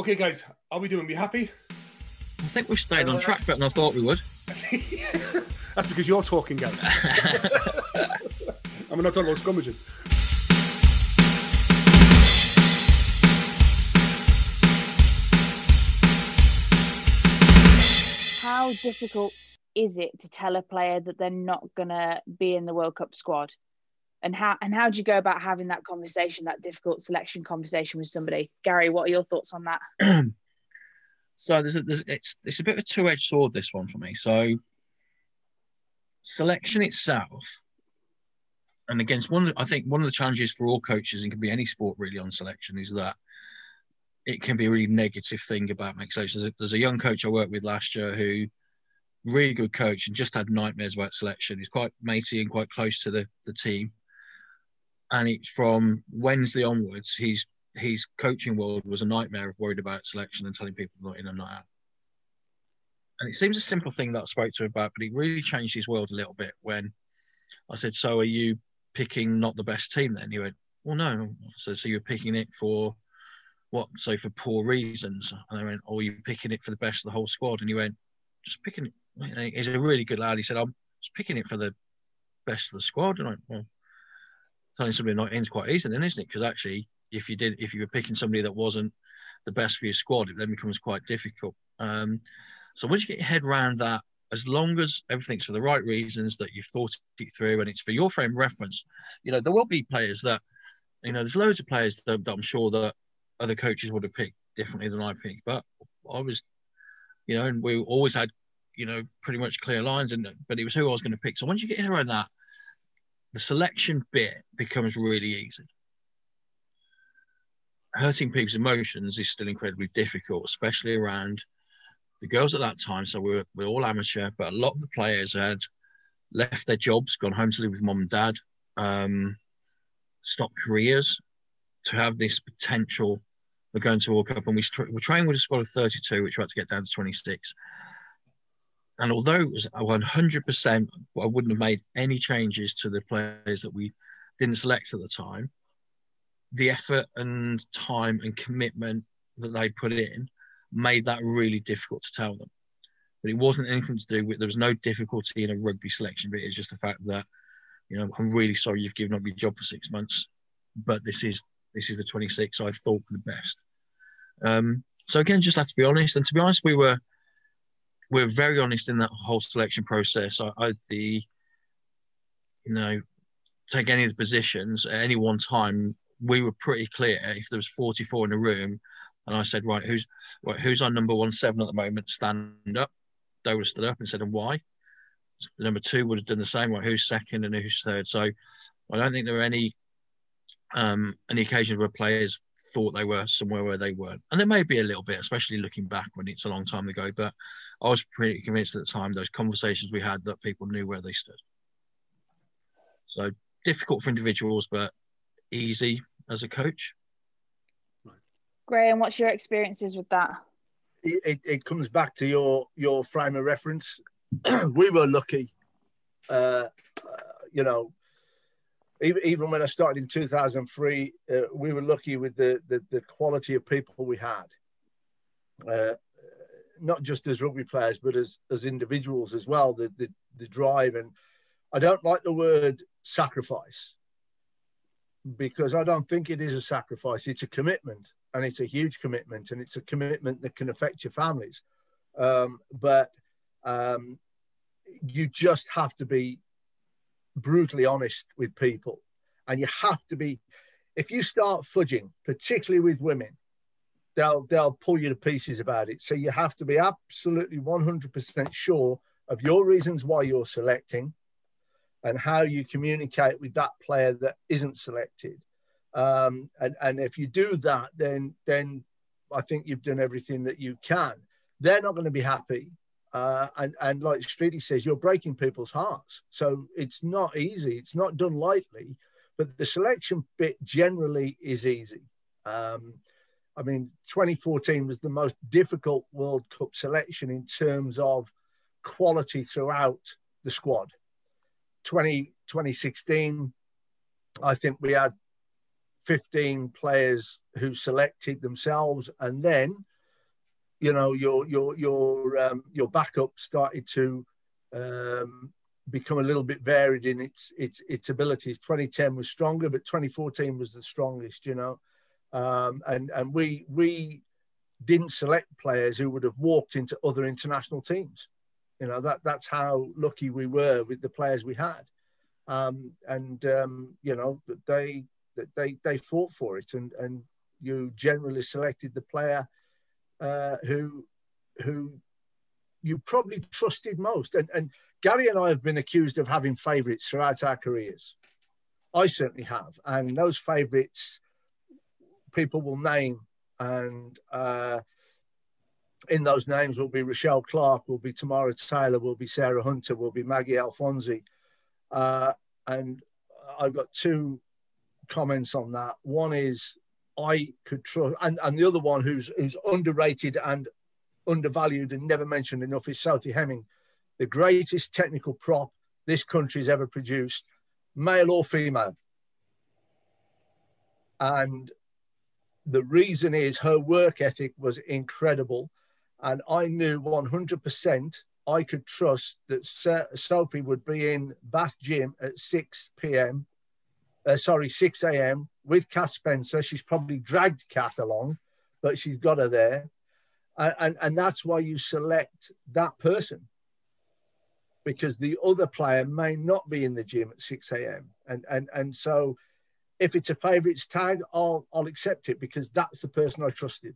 Okay, guys, are we doing? We happy? I think we've stayed on track better than I thought we would. That's because you're talking, guys. and we're not talking about scrummages. How difficult is it to tell a player that they're not gonna be in the World Cup squad? And how and how do you go about having that conversation, that difficult selection conversation with somebody? Gary, what are your thoughts on that? so there's, a, there's it's it's a bit of a two edged sword this one for me. So selection itself, and against one, I think one of the challenges for all coaches, and can be any sport really on selection, is that it can be a really negative thing about selection. There's a, there's a young coach I worked with last year who really good coach and just had nightmares about selection. He's quite matey and quite close to the, the team. And it's from Wednesday onwards, his his coaching world was a nightmare of worried about selection and telling people not in and not out. And it seems a simple thing that I spoke to him about, but it really changed his world a little bit when I said, So are you picking not the best team then? He went, Well, no. So, so you're picking it for what? So for poor reasons. And I went, Oh, you're picking it for the best of the whole squad. And he went, Just picking it. He's a really good lad. He said, I'm just picking it for the best of the squad. And I went, Well, telling somebody not in's quite easy then, isn't it? Because actually, if you did, if you were picking somebody that wasn't the best for your squad, it then becomes quite difficult. Um, so once you get your head around that, as long as everything's for the right reasons that you've thought it through and it's for your frame reference, you know, there will be players that, you know, there's loads of players that, that I'm sure that other coaches would have picked differently than I picked. But I was, you know, and we always had, you know, pretty much clear lines and but it was who I was going to pick. So once you get around that, the selection bit becomes really easy. Hurting people's emotions is still incredibly difficult, especially around the girls at that time. So we were, we were all amateur, but a lot of the players had left their jobs, gone home to live with mom and dad, um, stopped careers to have this potential of going to World Cup. And we, we trained with a squad of 32, which we had to get down to 26. And although it was 100%, I wouldn't have made any changes to the players that we didn't select at the time. The effort and time and commitment that they put in made that really difficult to tell them. But it wasn't anything to do with, there was no difficulty in a rugby selection but It's just the fact that, you know, I'm really sorry you've given up your job for six months, but this is, this is the 26 I thought the best. Um, so again, just have to be honest. And to be honest, we were, we're very honest in that whole selection process. I, I the you know take any of the positions at any one time. We were pretty clear. If there was 44 in a room, and I said, right, who's right, who's our number one seven at the moment? Stand up. They would have stood up and said, and why? The number two would have done the same. Right, who's second and who's third? So I don't think there were any um, any occasions where players thought they were somewhere where they weren't. And there may be a little bit, especially looking back when it's a long time ago. But I was pretty convinced at the time, those conversations we had, that people knew where they stood. So difficult for individuals, but easy as a coach. Graham, what's your experiences with that? It, it comes back to your your frame of reference. we were lucky, uh, uh, you know, even, even when I started in 2003, uh, we were lucky with the, the, the, quality of people we had. Not just as rugby players, but as, as individuals as well, the, the, the drive. And I don't like the word sacrifice because I don't think it is a sacrifice. It's a commitment and it's a huge commitment and it's a commitment that can affect your families. Um, but um, you just have to be brutally honest with people. And you have to be, if you start fudging, particularly with women, they'll they'll pull you to pieces about it. So you have to be absolutely 100% sure of your reasons why you're selecting and how you communicate with that player that isn't selected. Um, and, and if you do that, then then I think you've done everything that you can. They're not going to be happy uh, and, and like Streety says, you're breaking people's hearts. So it's not easy. It's not done lightly, but the selection bit generally is easy. Um, I mean, 2014 was the most difficult World Cup selection in terms of quality throughout the squad. 20, 2016, I think we had 15 players who selected themselves, and then you know your your your um, your backup started to um, become a little bit varied in its its its abilities. 2010 was stronger, but 2014 was the strongest. You know, um, and and we we didn't select players who would have walked into other international teams. You know that that's how lucky we were with the players we had, um, and um, you know they they they fought for it, and and you generally selected the player uh, who who you probably trusted most. And and Gary and I have been accused of having favourites throughout our careers. I certainly have, and those favourites people will name and uh, in those names will be Rochelle Clark, will be Tamara Taylor, will be Sarah Hunter, will be Maggie Alfonsi. Uh, and I've got two comments on that. One is I could trust, and, and the other one who's who's underrated and undervalued and never mentioned enough is Sophie Hemming, the greatest technical prop this country's ever produced, male or female. And the reason is her work ethic was incredible. And I knew 100% I could trust that Sophie would be in Bath Gym at 6 p.m. Uh, sorry, 6 a.m. with Kath Spencer. She's probably dragged Kath along, but she's got her there. And, and, and that's why you select that person because the other player may not be in the gym at 6 a.m. And, and, and so if it's a favourites tag, I'll I'll accept it because that's the person I trusted.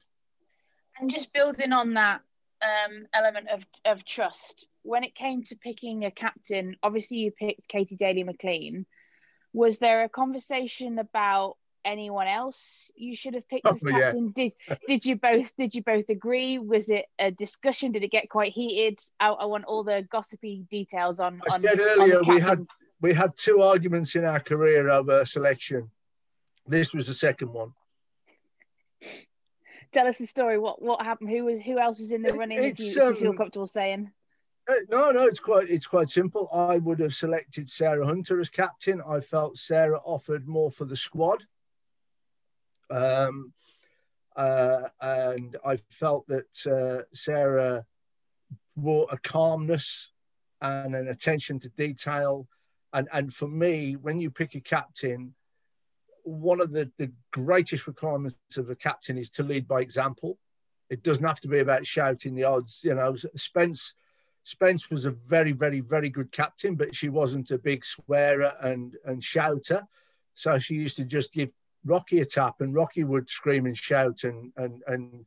And just building on that um, element of of trust, when it came to picking a captain, obviously you picked Katie Daly McLean. Was there a conversation about anyone else you should have picked as oh, captain? Yeah. Did did you both did you both agree? Was it a discussion? Did it get quite heated? I, I want all the gossipy details on. I on, said earlier we had we had two arguments in our career over selection. This was the second one. Tell us the story. What what happened? Who was who else was in the running? If you, um, if you, feel um, comfortable saying. Uh, no, no, it's quite it's quite simple. I would have selected Sarah Hunter as captain. I felt Sarah offered more for the squad. Um, uh, and I felt that uh, Sarah brought a calmness and an attention to detail. And and for me, when you pick a captain, one of the, the greatest requirements of a captain is to lead by example. It doesn't have to be about shouting the odds. You know, Spence Spence was a very, very, very good captain, but she wasn't a big swearer and and shouter. So she used to just give Rocky a tap, and Rocky would scream and shout and and and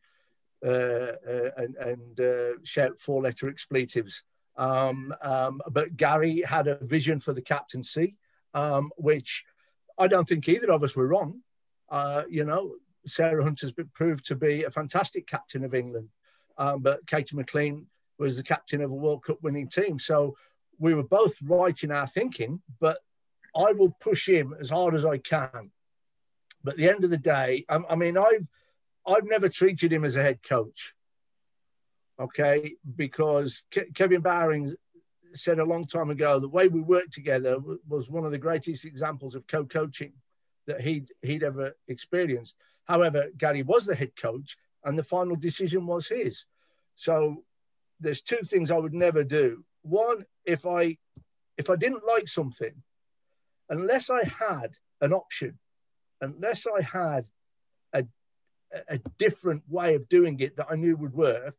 uh, uh, and, and uh, shout four letter expletives. Um, um, but Gary had a vision for the captaincy, um, which I don't think either of us were wrong. Uh, you know, Sarah Hunter's been proved to be a fantastic captain of England, um, but Katie McLean was the captain of a World Cup winning team. So we were both right in our thinking, but I will push him as hard as I can. But at the end of the day, I, I mean, I've I've never treated him as a head coach. Okay, because Ke- Kevin Bowring said a long time ago, the way we worked together was one of the greatest examples of co-coaching that he'd he'd ever experienced. However, Gary was the head coach, and the final decision was his. So there's two things I would never do. One, if I if I didn't like something, unless I had an option, unless I had a a different way of doing it that I knew would work,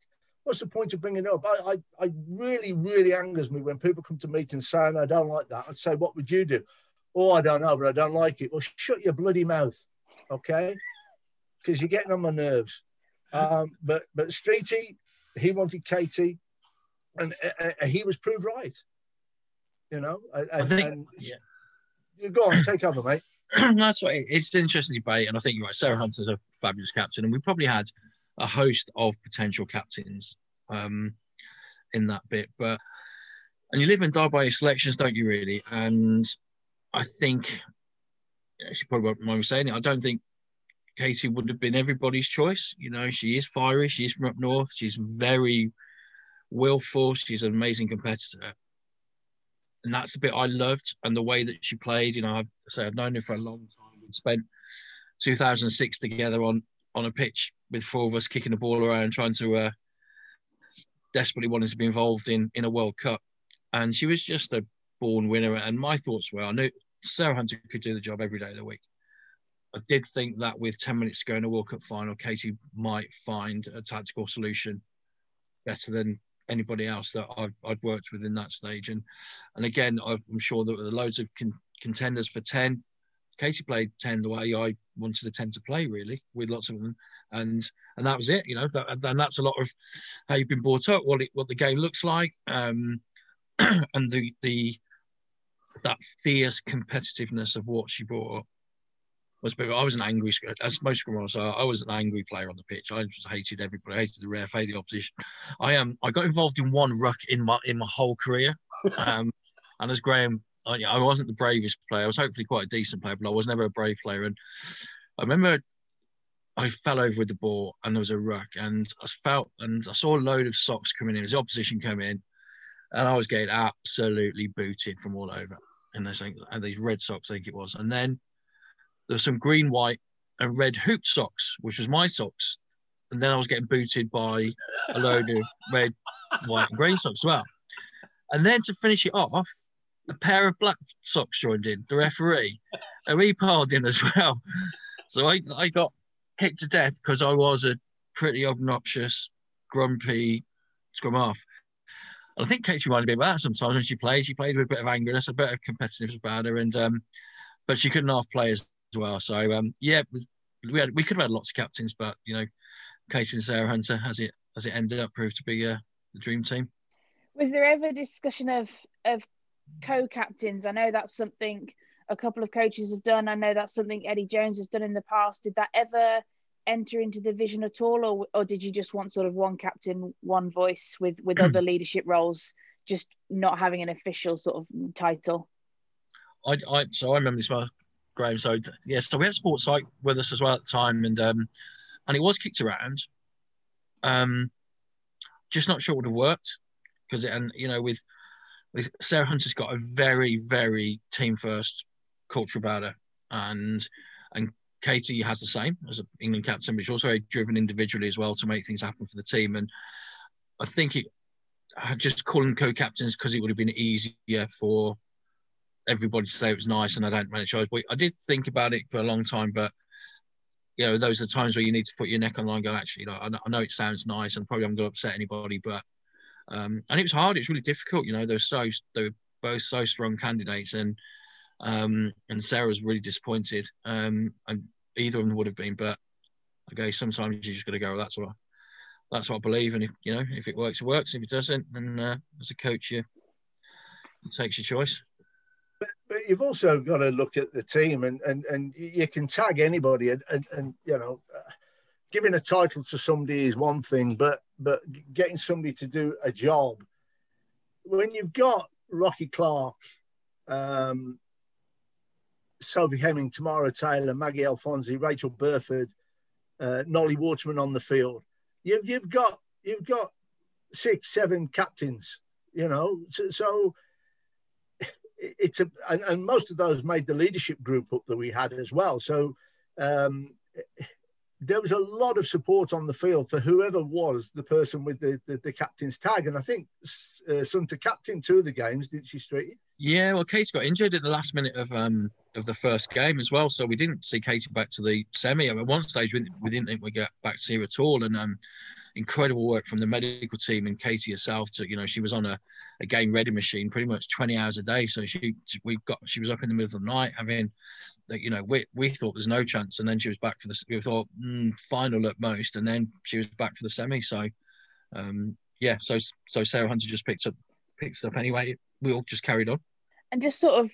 what's the point of bringing it up? I, I, I really, really angers me when people come to meetings saying, I don't like that. I'd say, what would you do? Oh, I don't know, but I don't like it. Well, shut your bloody mouth, okay? Because you're getting on my nerves. Um, but but Streety, he wanted Katie, and uh, uh, he was proved right. You know, and, I think, and yeah. you go on, take over, mate. That's what it's an interesting debate, and I think you're right. Sarah Hunter's a fabulous captain, and we probably had a host of potential captains um, in that bit. But and you live and die by your selections, don't you? Really, and I think she probably won't mind saying it. I don't think Katie would have been everybody's choice. You know, she is fiery. She's from up north. She's very willful. She's an amazing competitor. And that's the bit I loved and the way that she played. You know, I've say I've known her for a long time. We'd spent 2006 together on on a pitch with four of us kicking the ball around, trying to uh, desperately wanting to be involved in in a World Cup. And she was just a born winner. And my thoughts were, I knew Sarah Hunter could do the job every day of the week. I did think that with 10 minutes to go in a World Cup final, Katie might find a tactical solution better than anybody else that I've, I've worked with in that stage. And and again, I'm sure that there were loads of con- contenders for 10. Katie played 10 the way I wanted the 10 to play, really, with lots of them. And and that was it, you know, that, and that's a lot of how you've been brought up, what it, what the game looks like, um, and the, the, that fierce competitiveness of what she brought up. was big. I was an angry, as most criminals are. I was an angry player on the pitch. I just hated everybody. I hated the ref, hated the opposition. I am. Um, I got involved in one ruck in my in my whole career. Um, and as Graham, I, wasn't the bravest player. I was hopefully quite a decent player, but I was never a brave player. And I remember I fell over with the ball, and there was a ruck, and I felt and I saw a load of socks coming in as the opposition came in, and I was getting absolutely booted from all over. And they're saying, and these red socks, I think it was, and then there was some green, white, and red hoop socks, which was my socks. And then I was getting booted by a load of red, white, and green socks as well. And then to finish it off, a pair of black socks joined in, the referee, and he piled in as well. So I, I got kicked to death because I was a pretty obnoxious, grumpy scrum half. And I think Kate reminded me about that sometimes when she played. She played with a bit of anger, a bit of competitiveness about her, and um, but she couldn't half play as as well. So um, yeah, was, we had we could have had lots of captains, but you know, Casey and Sarah Hunter, as it as it ended up, proved to be uh, the dream team. Was there ever discussion of of co-captains? I know that's something a couple of coaches have done. I know that's something Eddie Jones has done in the past. Did that ever enter into the vision at all, or or did you just want sort of one captain, one voice with with other leadership roles, just not having an official sort of title? I, I so I remember this well. Graham. So yes, yeah, so we had Sports Psych with us as well at the time, and um, and it was kicked around. Um, just not sure it would have worked because and you know with with Sarah Hunter's got a very very team first culture about her, and and Katie has the same as an England captain, but she's also very driven individually as well to make things happen for the team. And I think it just calling co-captains because it would have been easier for everybody to say it was nice and I don't manage shows. But I did think about it for a long time, but you know, those are the times where you need to put your neck on the line. go, actually, you know, I know it sounds nice, and probably I'm going to upset anybody, but um, and it was hard. It's really difficult. You know, they're so they were both so strong candidates, and um, and Sarah was really disappointed, um, and either of them would have been. But okay, sometimes you just got to go. That's what I, that's what I believe, and if you know, if it works, it works. If it doesn't, then uh, as a coach, you it takes your choice. But, but you've also got to look at the team, and and, and you can tag anybody, and and, and you know, uh, giving a title to somebody is one thing, but but getting somebody to do a job when you've got Rocky Clark, um, Sophie Hemming, Tamara Taylor, Maggie Alfonsi, Rachael Burford, uh, Nolli Waterman on the field. You've you've got you've got six, seven captains. You know, so, so it's a and, and, most of those made the leadership group up that we had as well. So um, there was a lot of support on the field for whoever was the person with the, the, the captain's tag. And I think uh, Sunter captain two of the games, didn't she, Street? Yeah, well, Katie got injured at the last minute of um of the first game as well, so we didn't see Katie back to the semi. At one stage we, we didn't think we'd get back to her at all, and um, incredible work from the medical team and Katie herself to you know she was on a, a game ready machine pretty much 20 hours a day so she we got she was up in the middle of the night having that you know we, we thought there's no chance. And then she was back for the we thought mm, final at most. And then she was back for the semi. So um yeah so so Sarah Hunter just picked up picked it up anyway. We all just carried on. And just sort of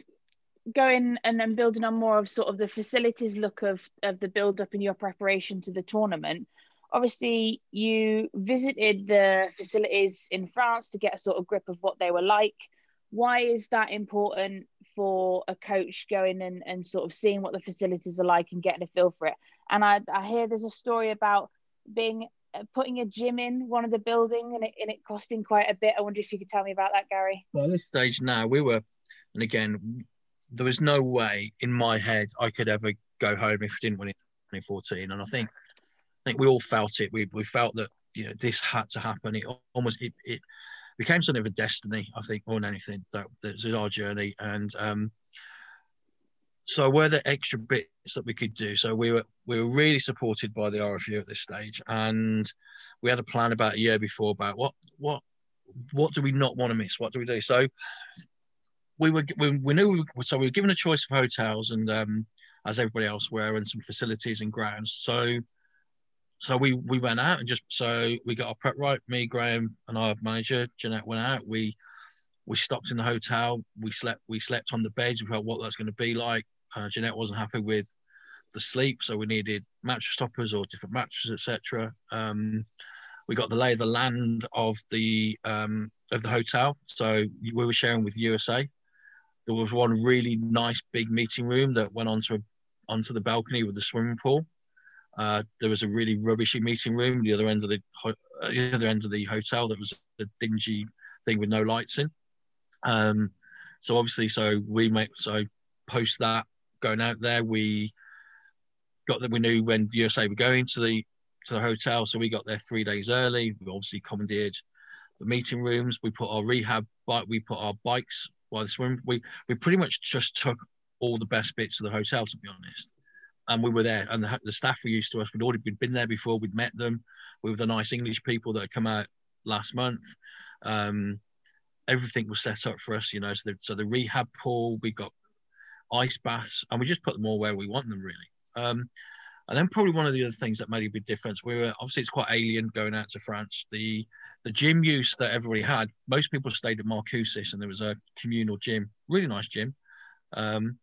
going and, then building on more of sort of the facilities look of of the build up in your preparation to the tournament. Obviously you visited the facilities in France to get a sort of grip of what they were like. Why is that important for a coach going and, and sort of seeing what the facilities are like and getting a feel for it? And I, I hear there's a story about being uh, putting a gym in one of the building and it, and it costing quite a bit. I wonder if you could tell me about that, Gary. Well, at this stage now, we were, and again, there was no way in my head I could ever go home if I didn't win it 2014, and I think I think we all felt it. We we felt that you know this had to happen. It almost it, it became something of a destiny. I think more than anything that this is our journey, and um, so were there extra bits that we could do? So we were we were really supported by the RFU at this stage, and we had a plan about a year before about what what what do we not want to miss? What do we do? So we were we, we knew we were, so we were given a choice of hotels and um, as everybody else were and some facilities and grounds. So so we we went out and just so we got our prep right. Me, Graham, and our manager Jeanette went out. We we stopped in the hotel. We slept we slept on the beds. We felt what that's going to be like. Uh, Jeanette wasn't happy with the sleep, so we needed mattress toppers or different mattresses, etc. Um, we got the lay of the land of the um, of the hotel. So we were sharing with USA. There was one really nice big meeting room that went onto onto the balcony with the swimming pool. Uh, there was a really rubbishy meeting room the other end of the, uh, the other end of the hotel that was a dingy thing with no lights in. Um, so obviously, so we make so post that going out there, we got that we knew when USA were going to the to the hotel, so we got there three days early. We obviously commandeered the meeting rooms. We put our rehab bike, we put our bikes by the swim. We we pretty much just took all the best bits of the hotel, to be honest. And we were there, and the, the staff were used to us. We'd already we'd been there before. We'd met them. We were the nice English people that had come out last month. Um, everything was set up for us, you know. So the, so the rehab pool, we got ice baths, and we just put them all where we want them, really. Um, and then probably one of the other things that made a big difference, we were obviously it's quite alien going out to France. The the gym use that everybody had, most people stayed at Marcoussis and there was a communal gym, really nice gym. Um,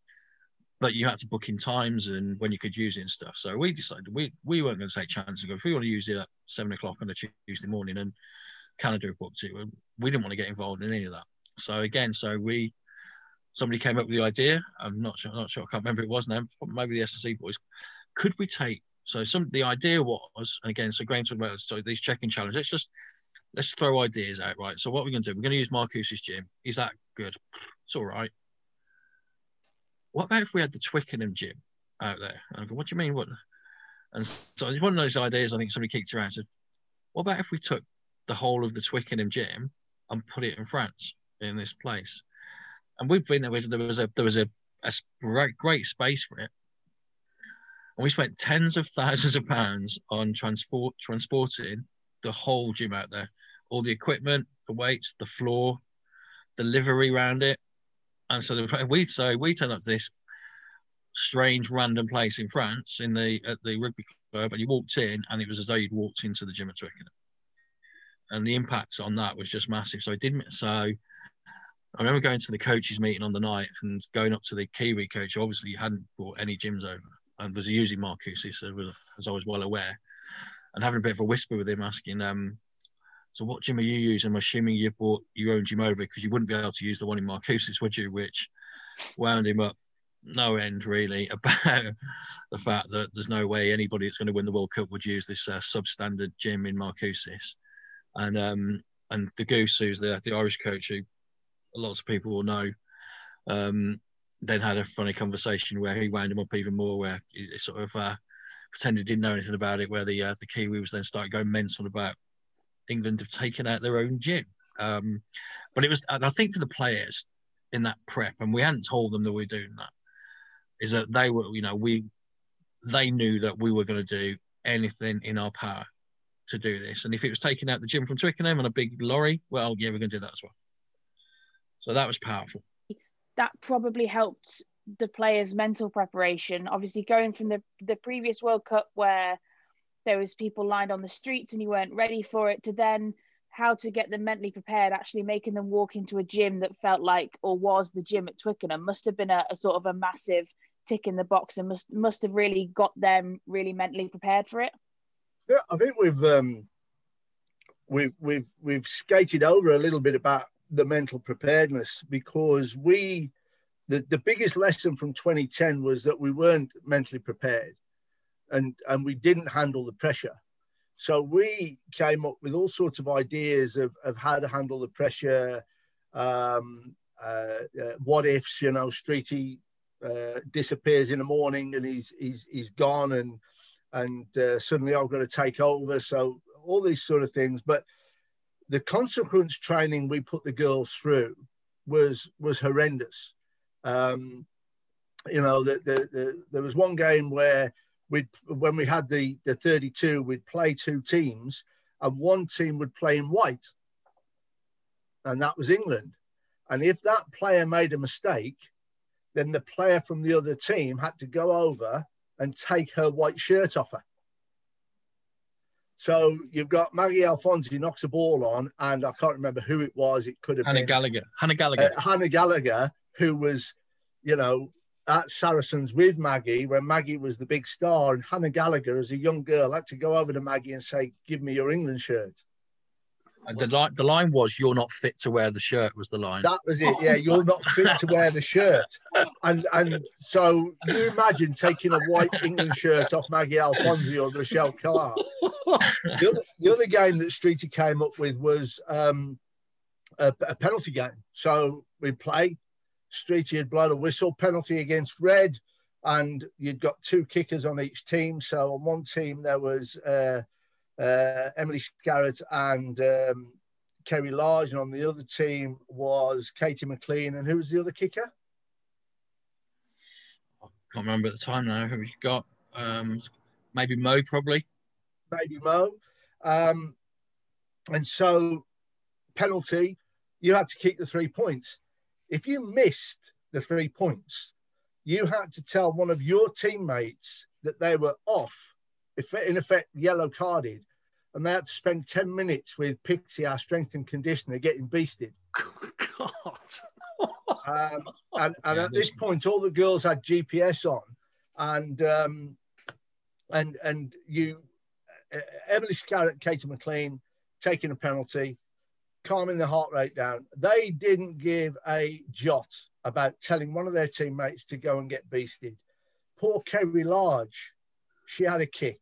but you had to book in times and when you could use it and stuff. So we decided we, we weren't going to take chances. If we want to use it at seven o'clock on a Tuesday morning and Canada have booked it, we didn't want to get involved in any of that. So again, so we somebody came up with the idea. I'm not sure, not sure, I can't remember it was now. Maybe the SSE boys could we take so some the idea was and again so Graham talking about so these checking challenges let's just let's throw ideas out right so what we're going to do we're going to use Marcoussis gym is that good it's all right what about if we had the Twickenham gym out there? And I go what do you mean what? And so it's one of those ideas I think somebody kicked around said what about if we took the whole of the Twickenham gym and put it in France in this place? And we've been there there was a there was a, a great, great space for it. And we spent tens of thousands of pounds on transport transporting the whole gym out there, all the equipment, the weights, the floor, the livery around it. And so we so we turn up to this strange random place in France in the at the rugby club, and you walked in, and it was as though you'd walked into the gym at Twickenham. And the impact on that was just massive. So I didn't. So I remember going to the coaches meeting on the night and going up to the Kiwi coach. Who obviously, hadn't brought any gyms over, and was using Marcoussis, as I was well aware, and having a bit of a whisper with him, asking, um, "So what gym are you using?" I'm assuming you've bought your own gym over because you wouldn't be able to use the one in Marcoussis, would you? Which wound him up no end really about the fact that there's no way anybody that's going to win the World Cup would use this uh, substandard gym in Marcoussis. And um, and the Goose, who's the the Irish coach, who lots of people will know, um, then had a funny conversation where he wound him up even more, where he sort of uh, pretended he didn't know anything about it. Where the uh, the Kiwis then started going mental about England have taken out their own gym. Um, but it was, and I think for the players in that prep, and we hadn't told them that we are doing that, is that they were, you know, we they knew that we were going to do anything in our power to do this. And if it was taking out the gym from Twickenham on a big lorry, well, yeah, we're going to do that as well. So that was powerful that probably helped the players' mental preparation. Obviously, going from the the previous World Cup where there was people lined on the streets and you weren't ready for it, to then how to get them mentally prepared, actually making them walk into a gym that felt like or was the gym at Twickenham must have been a, a sort of a massive tick in the box and must must have really got them really mentally prepared for it. Yeah, I think we've um, we've we've we've skated over a little bit about the mental preparedness because we the, the biggest lesson from 2010 was that we weren't mentally prepared and and we didn't handle the pressure so we came up with all sorts of ideas of, of how to handle the pressure um, uh, uh, what ifs you know streety uh, disappears in the morning and he's he's he's gone and and uh, suddenly I've got to take over. So all these sort of things. But the consequence training we put the girls through was was horrendous. Um, you know, the, the, the, there was one game where we when we had the the 32, we'd play two teams, and one team would play in white, and that was England. And if that player made a mistake, then the player from the other team had to go over and take her white shirt off her. So you've got Maggie Alfonsi knocks a ball on, and I can't remember who it was. It could have been Hannah been Gallagher. Hannah Gallagher. uh, Hannah Gallagher, who was, you know, at Saracens with Maggie when Maggie was the big star, and Hannah Gallagher, as a young girl, had to go over to Maggie and say, "Give me your England shirt." And the line, the line was, "You're not fit to wear the shirt." Was the line? That was it. Yeah, you're not fit to wear the shirt, and and so you imagine taking a white England shirt off Maggie Alfonsi or Michelle Clark. The other, the other game that Streety came up with was um, a, a penalty game. So we'd play. Streety had blown a whistle, penalty against Red, and you'd got two kickers on each team. So on one team there was uh, uh, Emily Scarratt and um, Ceri Large, and on the other team was Katie McLean. And who was the other kicker? I can't remember at the time now. Who we got? Um, maybe Mo, probably. Maybe Mo. Um, and so, penalty, you had to keep the three points. If you missed the three points, you had to tell one of your teammates that they were off, in effect yellow carded, and they had to spend 10 minutes with Pixie, our strength and conditioner, getting beasted. God. Um, and and at this point, all the girls had GPS on, and um, and and you, uh, Emily Scarratt, Katie McLean, taking a penalty, calming the heart rate down. They didn't give a jot about telling one of their teammates to go and get beasted. Poor Ceri Large, she had a kick,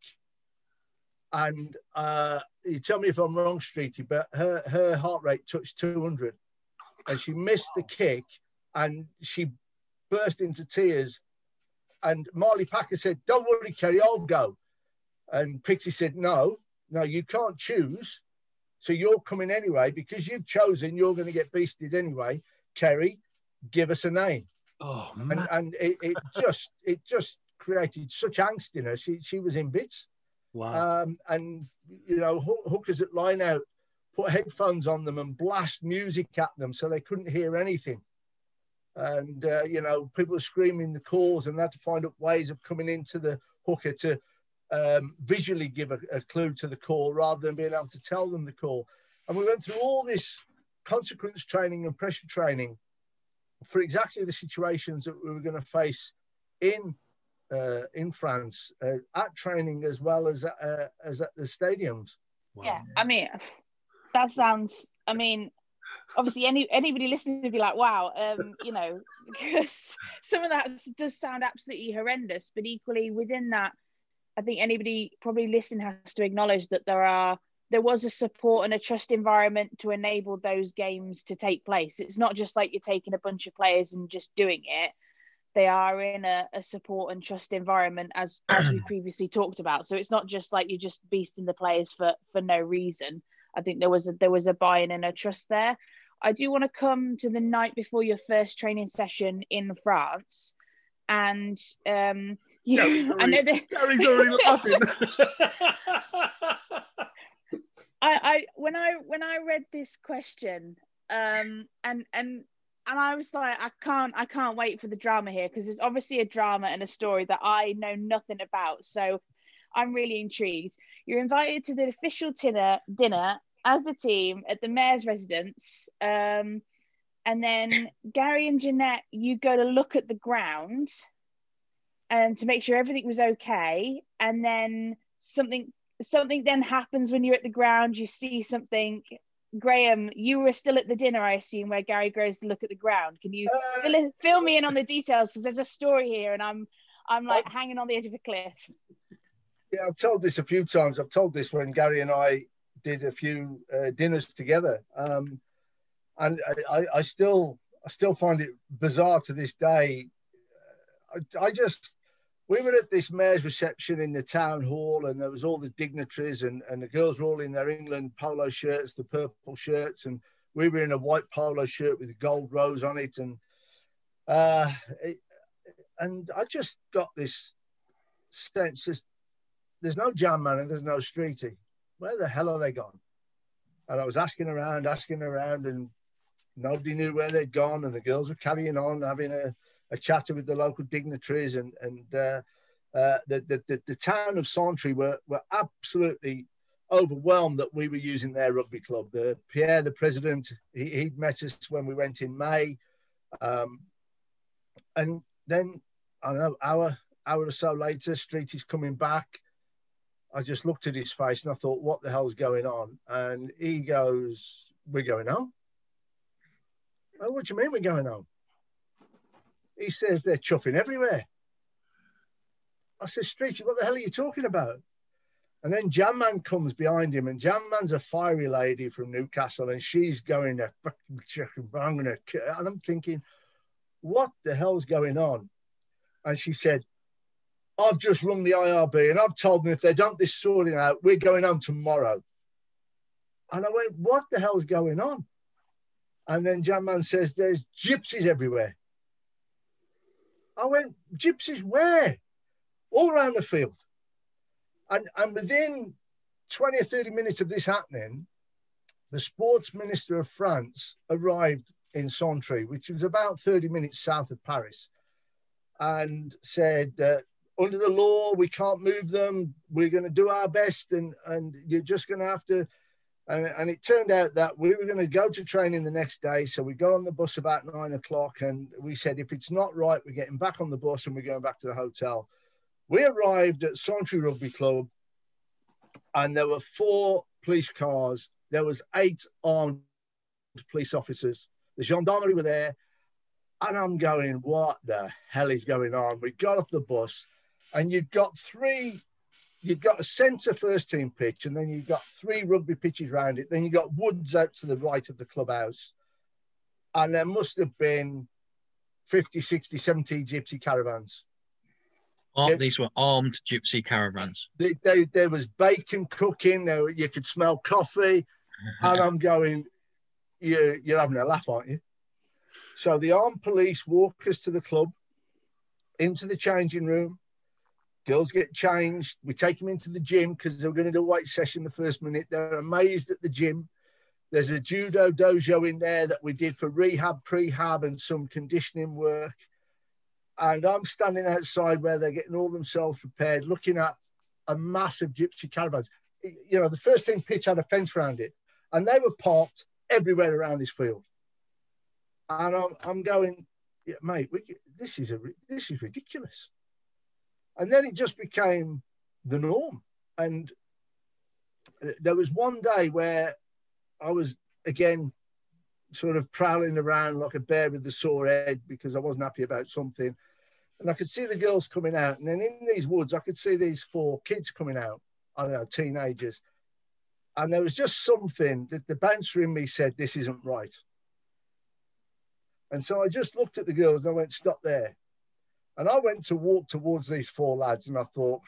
and uh, you tell me if I'm wrong, Streety, but her her heart rate touched 200 and she missed the kick and she burst into tears. And Marlie Packer said, Don't worry, Ceri, I'll go. And Pixie said, No, no, you can't choose. So you're coming anyway because you've chosen you're going to get beasted anyway. Ceri, give us a name. Oh And, man. and it, it just it just created such angst in her. She she was in bits. Wow. Um, and you know, hookers at line out put headphones on them and blast music at them so they couldn't hear anything. And uh, you know, people were screaming the calls, and they had to find up ways of coming into the hooker to um, visually give a, a clue to the call rather than being able to tell them the call. And we went through all this consequence training and pressure training for exactly the situations that we were going to face in uh, in France uh, at training as well as uh, as at the stadiums. wow. Yeah, I mean, that sounds. I mean, obviously, any anybody listening would be like, "Wow," um, you know, because some of that does sound absolutely horrendous. But equally, within that, I think anybody probably listening has to acknowledge that there are there was a support and a trust environment to enable those games to take place. It's not just like you're taking a bunch of players and just doing it. They are in a, a support and trust environment, as as we previously talked about. So it's not just like you're just beasting the players for for no reason. I think there was a there was a buy-in and a trust there. I do want to come to the night before your first training session in France, and um, you, Gary's I know already- that Gary's already laughing. I, I when I when I read this question, um, and and and I was like, I can't I can't wait for the drama here because it's obviously a drama and a story that I know nothing about. So I'm really intrigued. You're invited to the official dinner dinner as the team at the mayor's residence. Um, and then Gary and Jeanette, you go to look at the ground and to make sure everything was okay. And then something something then happens when you're at the ground. You see something. Graham, you were still at the dinner, I assume, where Gary goes to look at the ground. Can you Uh, fill, in- fill me in on the details? Because there's a story here, and I'm I'm like hanging on the edge of a cliff. yeah, I've told this a few times. I've told this when Gary and I did a few uh, dinners together, um, and I, I, I still I still find it bizarre to this day. I, I just we were at this mayor's reception in the town hall, and there was all the dignitaries, and, and the girls were all in their England polo shirts, the purple shirts, and we were in a white polo shirt with a gold rose on it, and uh, it, and I just got this sense: just, there's no jam man and there's no streety. Where the hell are they gone? And I was asking around, asking around, and nobody knew where they'd gone. And the girls were carrying on, having a a chatter with the local dignitaries and and uh, uh, the, the, the the town of Santry were were absolutely overwhelmed that we were using their rugby club. The Pierre, the president, he, he'd met us when we went in May, um, and then I know hour hour or so later, Street is coming back. I just looked at his face and I thought, what the hell's going on? And he goes, We're going home. Oh, what do you mean we're going home? He says they're chuffing everywhere. I said, Streety, what the hell are you talking about? And then Jam Man comes behind him, and Jam Man's a fiery lady from Newcastle, and she's going there, I'm gonna, and I'm thinking, what the hell's going on? And she said, I've just rung the IRB and I've told them if they don't this sorting out, we're going home tomorrow. And I went, what the hell's going on? And then Jam Man says, there's gypsies everywhere. I went, gypsies where? All around the field. And, and within 20 or 30 minutes of this happening, the sports minister of France arrived in Santry, which was about 30 minutes south of Paris, and said, uh, under the law, we can't move them. We're going to do our best, and, and you're just going to have to and, and it turned out that we were going to go to training the next day. So we got on the bus about nine o'clock and we said, if it's not right, we're getting back on the bus and we're going back to the hotel. We arrived at Santry Rugby Club and there were four police cars. There was eight armed police officers. The gendarmerie were there. And I'm going, what the hell is going on? We got off the bus and you've got three you've got a centre first team pitch, and then you've got three rugby pitches around it. Then you've got woods out to the right of the clubhouse. And there must have been 50, 60, 70 gypsy caravans. Oh. These were armed gypsy caravans. They, they, there was bacon cooking. There, you could smell coffee. and I'm going, you, you're having a laugh, aren't you? So the armed police walk us to the club, into the changing room. Girls get changed. We take them into the gym because they're going to do a weight session the first minute. They're amazed at the gym. There's a judo dojo in there that we did for rehab, prehab, and some conditioning work. And I'm standing outside where they're getting all themselves prepared, looking at a massive gypsy caravans. You know, the first thing pitch had a fence around it, and they were parked everywhere around this field. And I'm, I'm going, yeah, mate, we, this is a this is ridiculous. And then it just became the norm. And there was one day where I was again sort of prowling around like a bear with the sore head because I wasn't happy about something. And I could see the girls coming out. And then in these woods, I could see these four kids coming out. I don't know, teenagers. And there was just something that the bouncer in me said, This isn't right. And so I just looked at the girls and I went, Stop there. And I went to walk towards these four lads and I thought,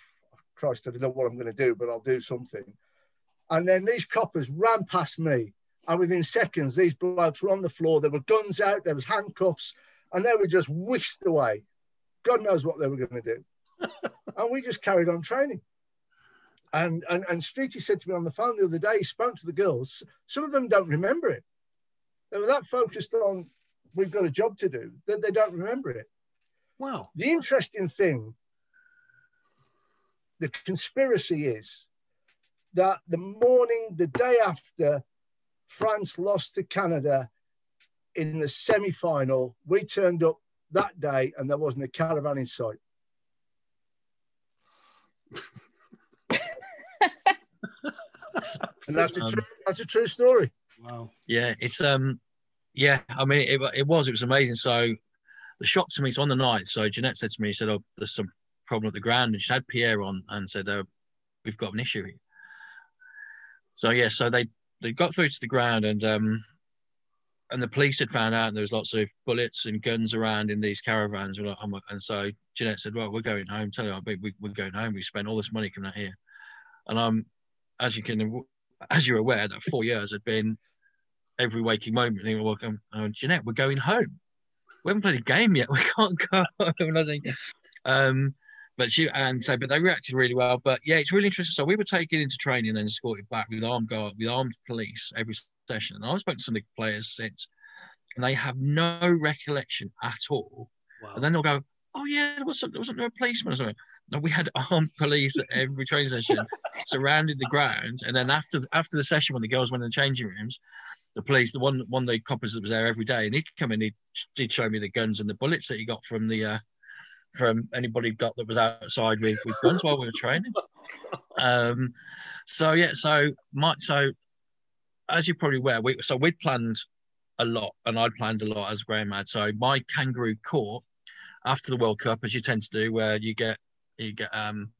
Christ, I don't know what I'm going to do, but I'll do something. And then these coppers ran past me. And within seconds, these blokes were on the floor. There were guns out, there was handcuffs, and they were just whisked away. God knows what they were going to do. and we just carried on training. And, and and Streety said to me on the phone the other day, he spoke to the girls. Some of them don't remember it. They were that focused on we've got a job to do that they don't remember it. Wow. The interesting thing, the conspiracy is that the morning, the day after France lost to Canada in the semi final, we turned up that day and there wasn't a caravan in sight. and that's a, true, that's a true story. Wow. Yeah, it's um, yeah. I mean, it, it was it was amazing. So the shock to me is on the night. So Jeanette said to me, she said, "Oh, there's some problem at the ground," and she had Pierre on and said, "Oh, we've got an issue." Here. So yeah, so they they got through to the ground and um, and the police had found out and there was lots of bullets and guns around in these caravans. And so Jeanette said, "Well, we're going home. Tell you, we, we're going home. We spent all this money coming out here." And I'm, as you can, as you're aware, that four years had been every waking moment thinking, "Well, um, Jeanette, we're going home. We haven't played a game yet. We can't go home." And I think, um, but she and so, but they reacted really well. But yeah, it's really interesting. So we were taken into training and escorted back with armed guard, with armed police every session. And I've spoken to some of the players since, and they have no recollection at all. Wow. And then they'll go, "Oh yeah, there wasn't there wasn't no policeman or something." No, we had armed police at every training session, surrounded the ground. And then after after the session, when the girls went in the changing rooms, the police, the one one of the coppers that was there every day, and he'd come in, he'd, he'd show me the guns and the bullets that he got from the uh, from anybody got that was outside with, with guns while we were training. Um, so yeah, so my so as you're probably aware, we so we'd planned a lot, and I'd planned a lot as Graham had. So my kangaroo court after the World Cup, as you tend to do, where you get you get um,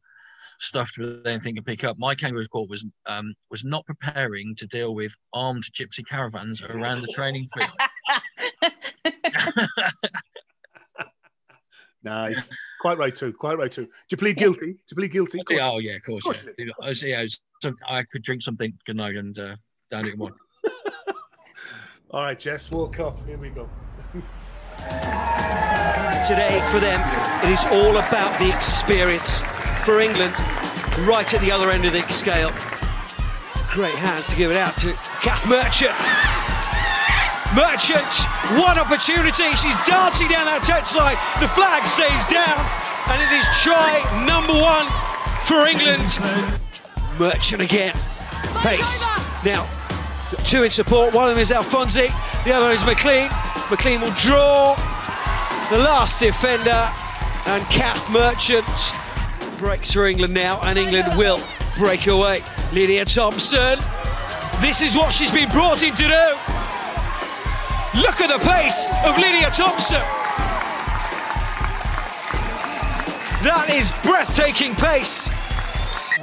stuffed with anything to pick up. My kangaroo court was um, was not preparing to deal with armed gypsy caravans around the training field. nice, quite right too. Quite right too. Do you plead guilty? Do you plead guilty? Oh yeah, of course. Of course yeah. I, was, yeah, I, was, I could drink something good night and uh, down it one. All right, Jess, World Cup. Here we go. Today, for them, it is all about the experience. For England, right at the other end of the scale. Great hands to give it out to Kat Merchant. Merchant, one opportunity. She's dancing down that touchline. The flag stays down, and it is try number one for England. Merchant again. Pace. Now, two in support. One of them is Alfonsi, the other is McLean. McLean will draw the last defender, and Kat Merchant breaks for England now, and England will break away. Lydia Thompson, this is what she's been brought in to do. Look at the pace of Lydia Thompson. That is breathtaking pace.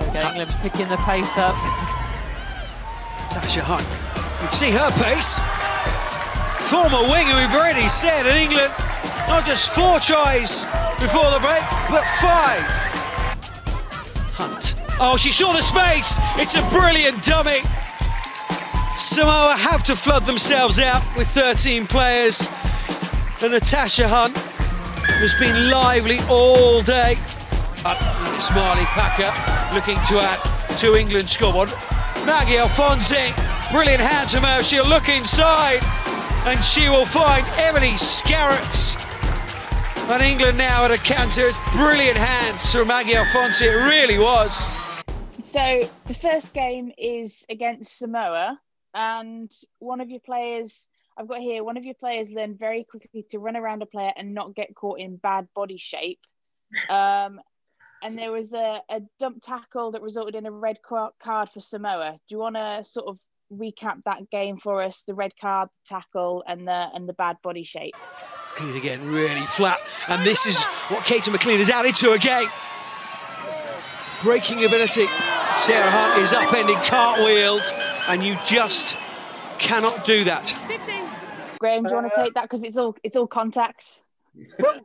Okay, England picking the pace up. Tasha Hunt, you see her pace former winger, we've already said, in England, not just four tries before the break, but five. Hunt. Oh, she saw the space. It's a brilliant dummy. Samoa have to flood themselves out with 13 players. And Natasha Hunt has been lively all day. It's Marlie Packer looking to add to England's scoreboard. Maggie Alfonsi, brilliant hand to mouth. She'll look inside and she will find Emily Scarratt. And England now at a counter. It's Brilliant hands from Maggie Alfonsi. It really was. So the first game is against Samoa, and one of your players, I've got here, one of your players learned very quickly to run around a player and not get caught in bad body shape. Um, and there was a, a dump tackle that resulted in a red card for Samoa. Do you want to sort of recap that game for us? The red card, the tackle, and the and the bad body shape. Clean again, really flat, and this is what Katy McLean has added to again. Breaking ability. Sarah Hunt is upending cartwheeled, and you just cannot do that. Graham, do you want to take that because it's all it's all contact? Well,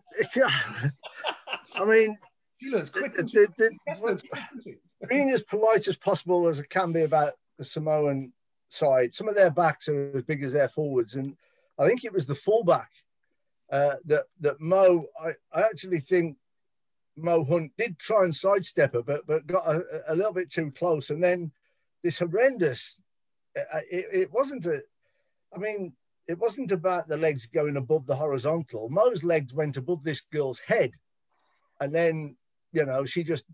I mean, she learns quick. The, the, the, being as polite as possible as it can be about the Samoan side. Some of their backs are as big as their forwards, and I think it was the fullback uh, that that Mo. I, I actually think Mo Hunt did try and sidestep her, but but got a, a little bit too close, and then this horrendous. Uh, it, it wasn't a. I mean, it wasn't about the legs going above the horizontal. Mo's legs went above this girl's head, and then you know she just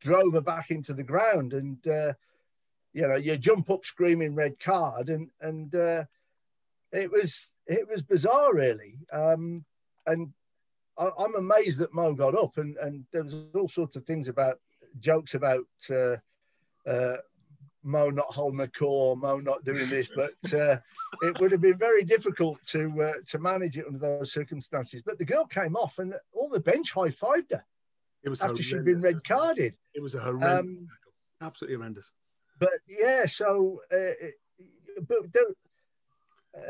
drove her back into the ground, and uh, you know, you jump up screaming red card, and and uh, it was it was bizarre, really. Um, and I, am amazed that Mo got up, and and there was all sorts of things about jokes about uh, uh, Mo not holding a core, Mo not doing this, but uh, it would have been very difficult to uh, to manage it under those circumstances. But the girl came off, and all the bench high fived her. It was after she'd been red carded. It was a horrendous, um, absolutely horrendous but yeah, so uh, but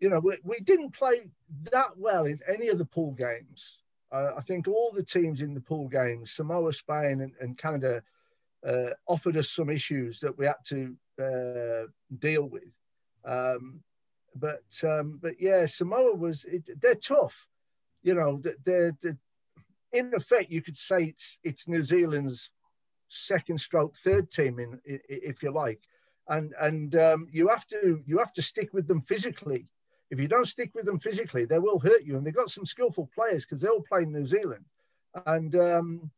you know, we, we didn't play that well in any of the pool games. Uh, I think all the teams in the pool games, Samoa, Spain, and, and Canada, uh, offered us some issues that we had to uh, deal with. Um, but um, but yeah, Samoa was it, they're tough. You know, they're, they're in effect you could say it's it's New Zealand's second stroke third team in, if you like, and and um, you have to you have to stick with them physically. If you don't stick with them physically, they will hurt you. And they've got some skillful players because they all play in New Zealand, and um,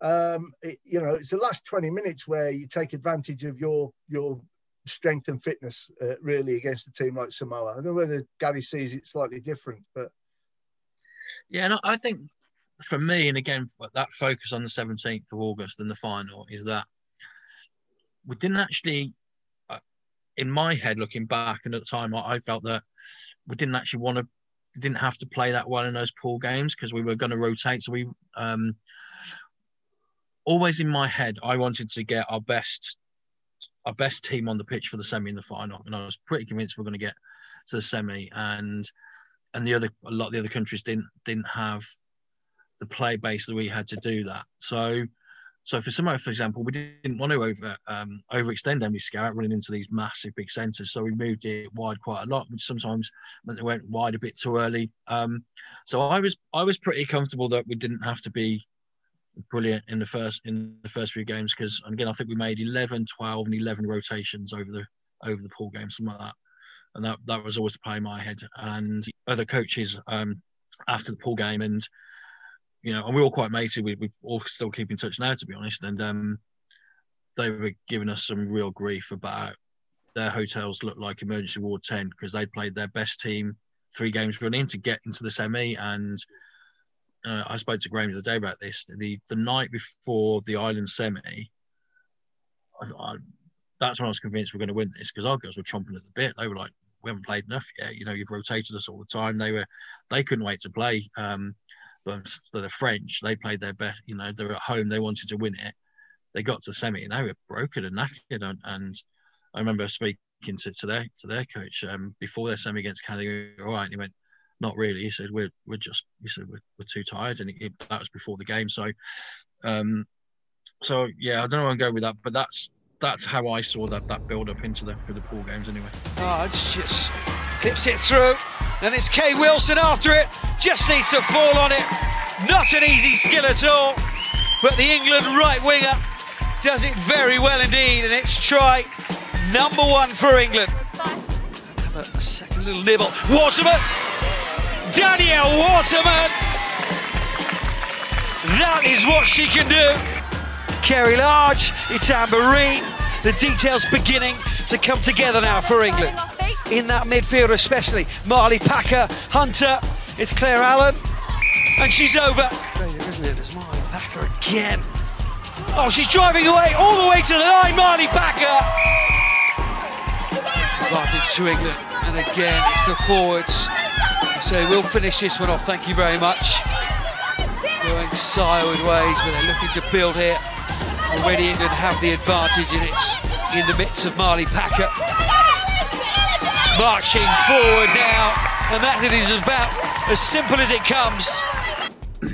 um, it, you know it's the last twenty minutes where you take advantage of your your strength and fitness uh, really against a team like Samoa. I don't know whether Gary sees it slightly different, but yeah, no, I think for me, and again, that focus on the 17th of August and the final is that we didn't actually, in my head, looking back, and at the time, I felt that we didn't actually want to, didn't have to play that well in those pool games because we were going to rotate. So we, um, always in my head, I wanted to get our best, our best team on the pitch for the semi and the final, and I was pretty convinced we we're going to get to the semi, and and the other a lot of the other countries didn't didn't have the play base that we had to do that. So, so for Samoa, for example, we didn't want to over um, overextend Emily Scarratt running into these massive big centres, so we moved it wide quite a lot, which sometimes meant it went wide a bit too early. Um, so I was I was pretty comfortable that we didn't have to be brilliant in the first in the first few games because again I think we made 11, 12 and 11 rotations over the over the pool game, something like that. And that, that was always the play in my head. And other coaches um, after the pool game and you know, and we're all quite mated. We, we all still keep in touch now, to be honest. And um, they were giving us some real grief about their hotels looked like emergency ward 10 because they played their best team three games running to get into the semi. And uh, I spoke to Graham the other day about this. The the night before the Ireland semi, I, I, that's when I was convinced we're going to win this because our girls were chomping at the bit. They were like, "We haven't played enough yet. You know, you've rotated us all the time." They were, they couldn't wait to play. Um, but the French, they played their best. You know, they're at home. They wanted to win it. They got to the semi, and they were broken and knackered. And, and I remember speaking to, to their to their coach um, before their semi against Canada. All right, and he went, "Not really." He said, "We're we're just," he said, "We're, we're too tired," and that was before the game. So, um, so yeah, I don't know where I'm going with that, but that's that's how I saw that that build up into the for the pool games anyway. Oh, just clips it through. And it's Kay Wilson after it. Just needs to fall on it. Not an easy skill at all. But the England right winger does it very well indeed. And it's try number one for England. Have A second little nibble. Waterman. Danielle Waterman. That is what she can do. Ceri Large, it's Amber Reed. The details beginning to come together now for England in that midfield, especially Marlie Packer, Hunter, it's Claire Allen, and she's over. Isn't it? There's Marlie Packer again. Oh, she's driving away all the way to the line, Marlie Packer. Advantage to England, and again it's the forwards. So we'll finish this one off. Thank you very much. Going sideways, but they're looking to build here. Already England have the advantage, and it's in the midst of Marlie Packer marching forward now, and that is about as simple as it comes.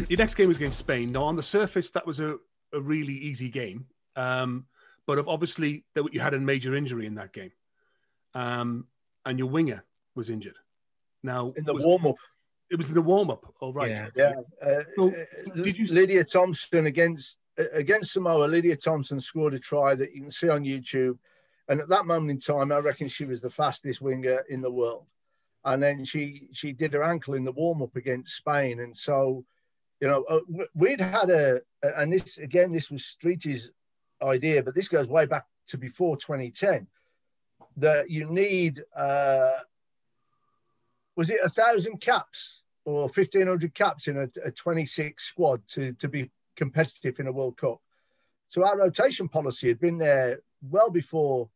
Your next game was against Spain. Now, on the surface, that was a, a really easy game, um, but obviously you had a major injury in that game, um, and your winger was injured. Now, in the warm up, it was in the warm up. All right, yeah. yeah. Uh, so, did you Lydia Thompson against against Samoa? Lydia Thompson scored a try that you can see on YouTube and at that moment in time, I reckon she was the fastest winger in the world. And then she she did her ankle in the warm up against Spain, and so you know uh, we'd had a and this again this was Streety's idea, but this goes way back to before 2010. That you need uh, was it a thousand caps or 1500 caps in a, a 26 squad to to be competitive in a World Cup. So our rotation policy had been there well before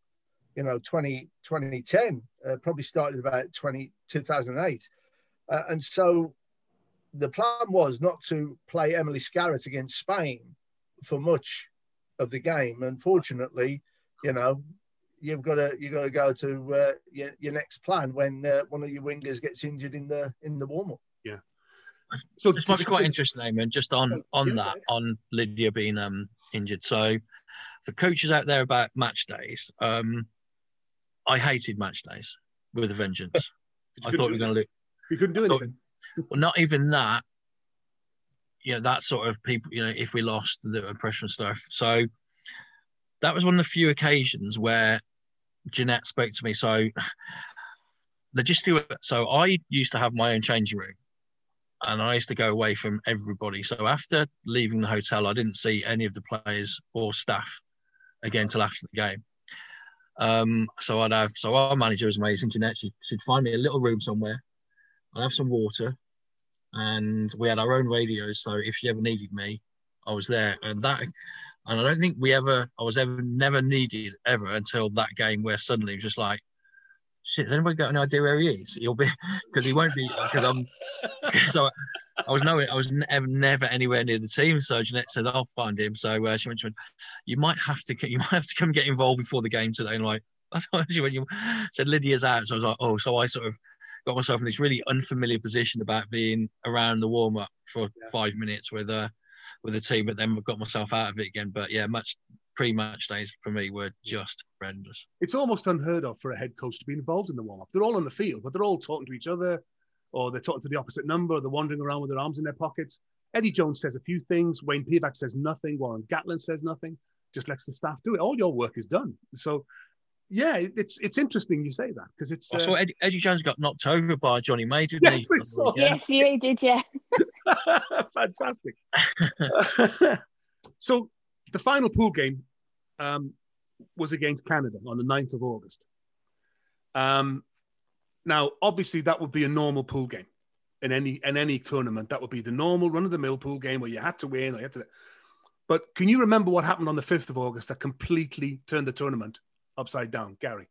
you know 20 2010 uh, probably started about 20 2008 uh, and so the plan was not to play emily scarratt against spain for much of the game unfortunately you know you've got to you've got to go to uh, your, your next plan when uh, one of your wingers gets injured in the in the warm up. Yeah so This might be quite interesting, Eamonn, just on on Yeah. that, on Lydia being um injured. So for coaches out there about match days, um I hated match days with a vengeance. I thought we were going to look You couldn't do I thought- well, not even that. You know, that sort of people, you know, if we lost the impression stuff. So that was one of the few occasions where Jeanette spoke to me. So logistically, so I used to have my own changing room and I used to go away from everybody. So after leaving the hotel, I didn't see any of the players or staff again till after the game. Um, so I'd have, so our manager was amazing, Jeanette. She, she'd find me a little room somewhere. I'd have some water, and we had our own radios. So if she ever needed me, I was there. And that, and I don't think we ever, I was ever never needed ever until that game where suddenly it was just like, shit. Has anybody got any idea where he is? He'll be because he won't be because I'm. So I, I was nowhere. I was never, never anywhere near the team. So Jeanette said, "I'll find him." So uh, she went, she went, "You might have to, you might have to come get involved before the game today." And like, I thought she went, "You said Lydia's out." So I was like, "Oh." So I sort of got myself in this really unfamiliar position about being around the warm up for Yeah. five minutes with uh with the team, but then got myself out of it again. But yeah, much pre-match days for me were just horrendous. It's almost unheard of for a head coach to be involved in the warm up. They're all on the field, but they're all talking to each other, or they're talking to the opposite number, or they're wandering around with their arms in their pockets. Eddie Jones says a few things. Wayne Pivac says nothing. Warren Gatland says nothing. Just lets the staff do it. All your work is done. So, yeah, it's it's interesting you say that because it's. I uh, saw Eddie, Eddie Jones got knocked over by Jonny May, didn't Yes, he? I saw. Yes, you did, yeah. Fantastic. so the final pool game um, was against Canada on the 9th of August. Um, now, obviously, that would be a normal pool game in any in any tournament. That would be the normal run of the mill pool game where you had to win or you had to. But can you remember what happened on the 5th of August that completely turned the tournament upside down, Gary?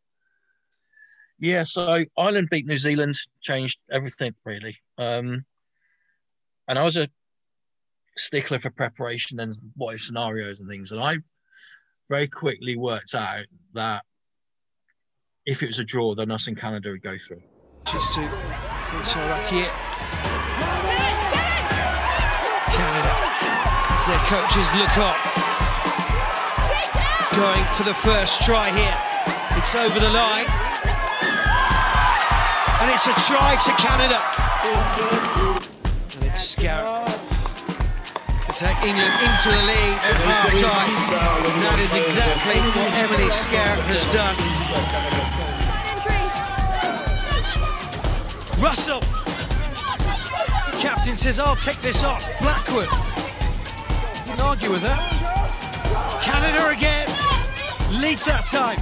Yeah, so Ireland beat New Zealand, changed everything really. Um, and I was a stickler for preparation and what if scenarios and things. And I very quickly worked out that if it was a draw, then us and Canada would go through. Just to so that's it. Canada, their coaches look on, going for the first try here. It's over the line, and it's a try to Canada. And it's Scarratt take England into the lead at half time. That is exactly what Emily Scarratt has done. Russell. The captain says, I'll take this on. Blackwood. You Can argue with that. Canada again. Leith that time.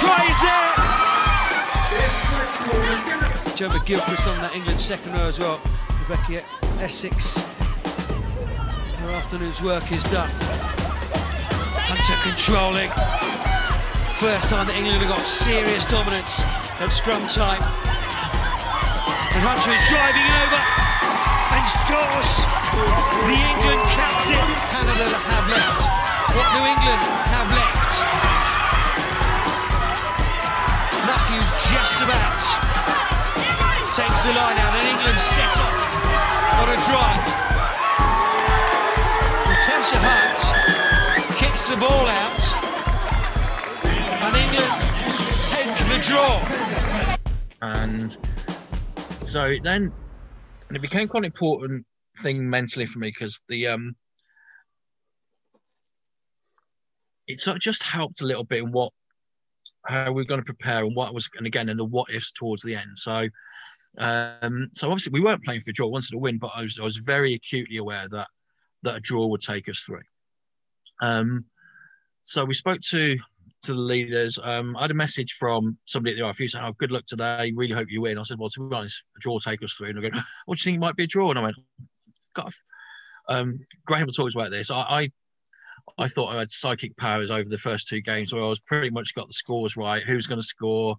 Try is there. Jo McGilchrist on that England second row as well. Rebecca Essex. Her afternoon's work is done. Hunter controlling. First time that England have got serious dominance at scrum time. And Hunter is driving over and scores. The England captain. Canada have left. What New England have left. Matthews just about takes the line out and England set up on a drive. Natasha Hunt kicks the ball out and England take the draw. And so then, and it became quite an important thing mentally for me because the um, it sort of just helped a little bit in what how we're going to prepare and what was and again in the what ifs towards the end. So um, so obviously we weren't playing for a draw, wanted to win, but I was I was very acutely aware that that a draw would take us through. Um, so we spoke to to the leaders. Um, I had a message from somebody at the RFU saying, "Oh, good luck today. Really hope you win." I said, "Well, to be honest, a draw take us through." And I go, "What do you think it might be a draw?" And I went, "God." Um, Graham talks about this. I, I I thought I had psychic powers over the first two games, where I was pretty much got the scores right, who's going to score,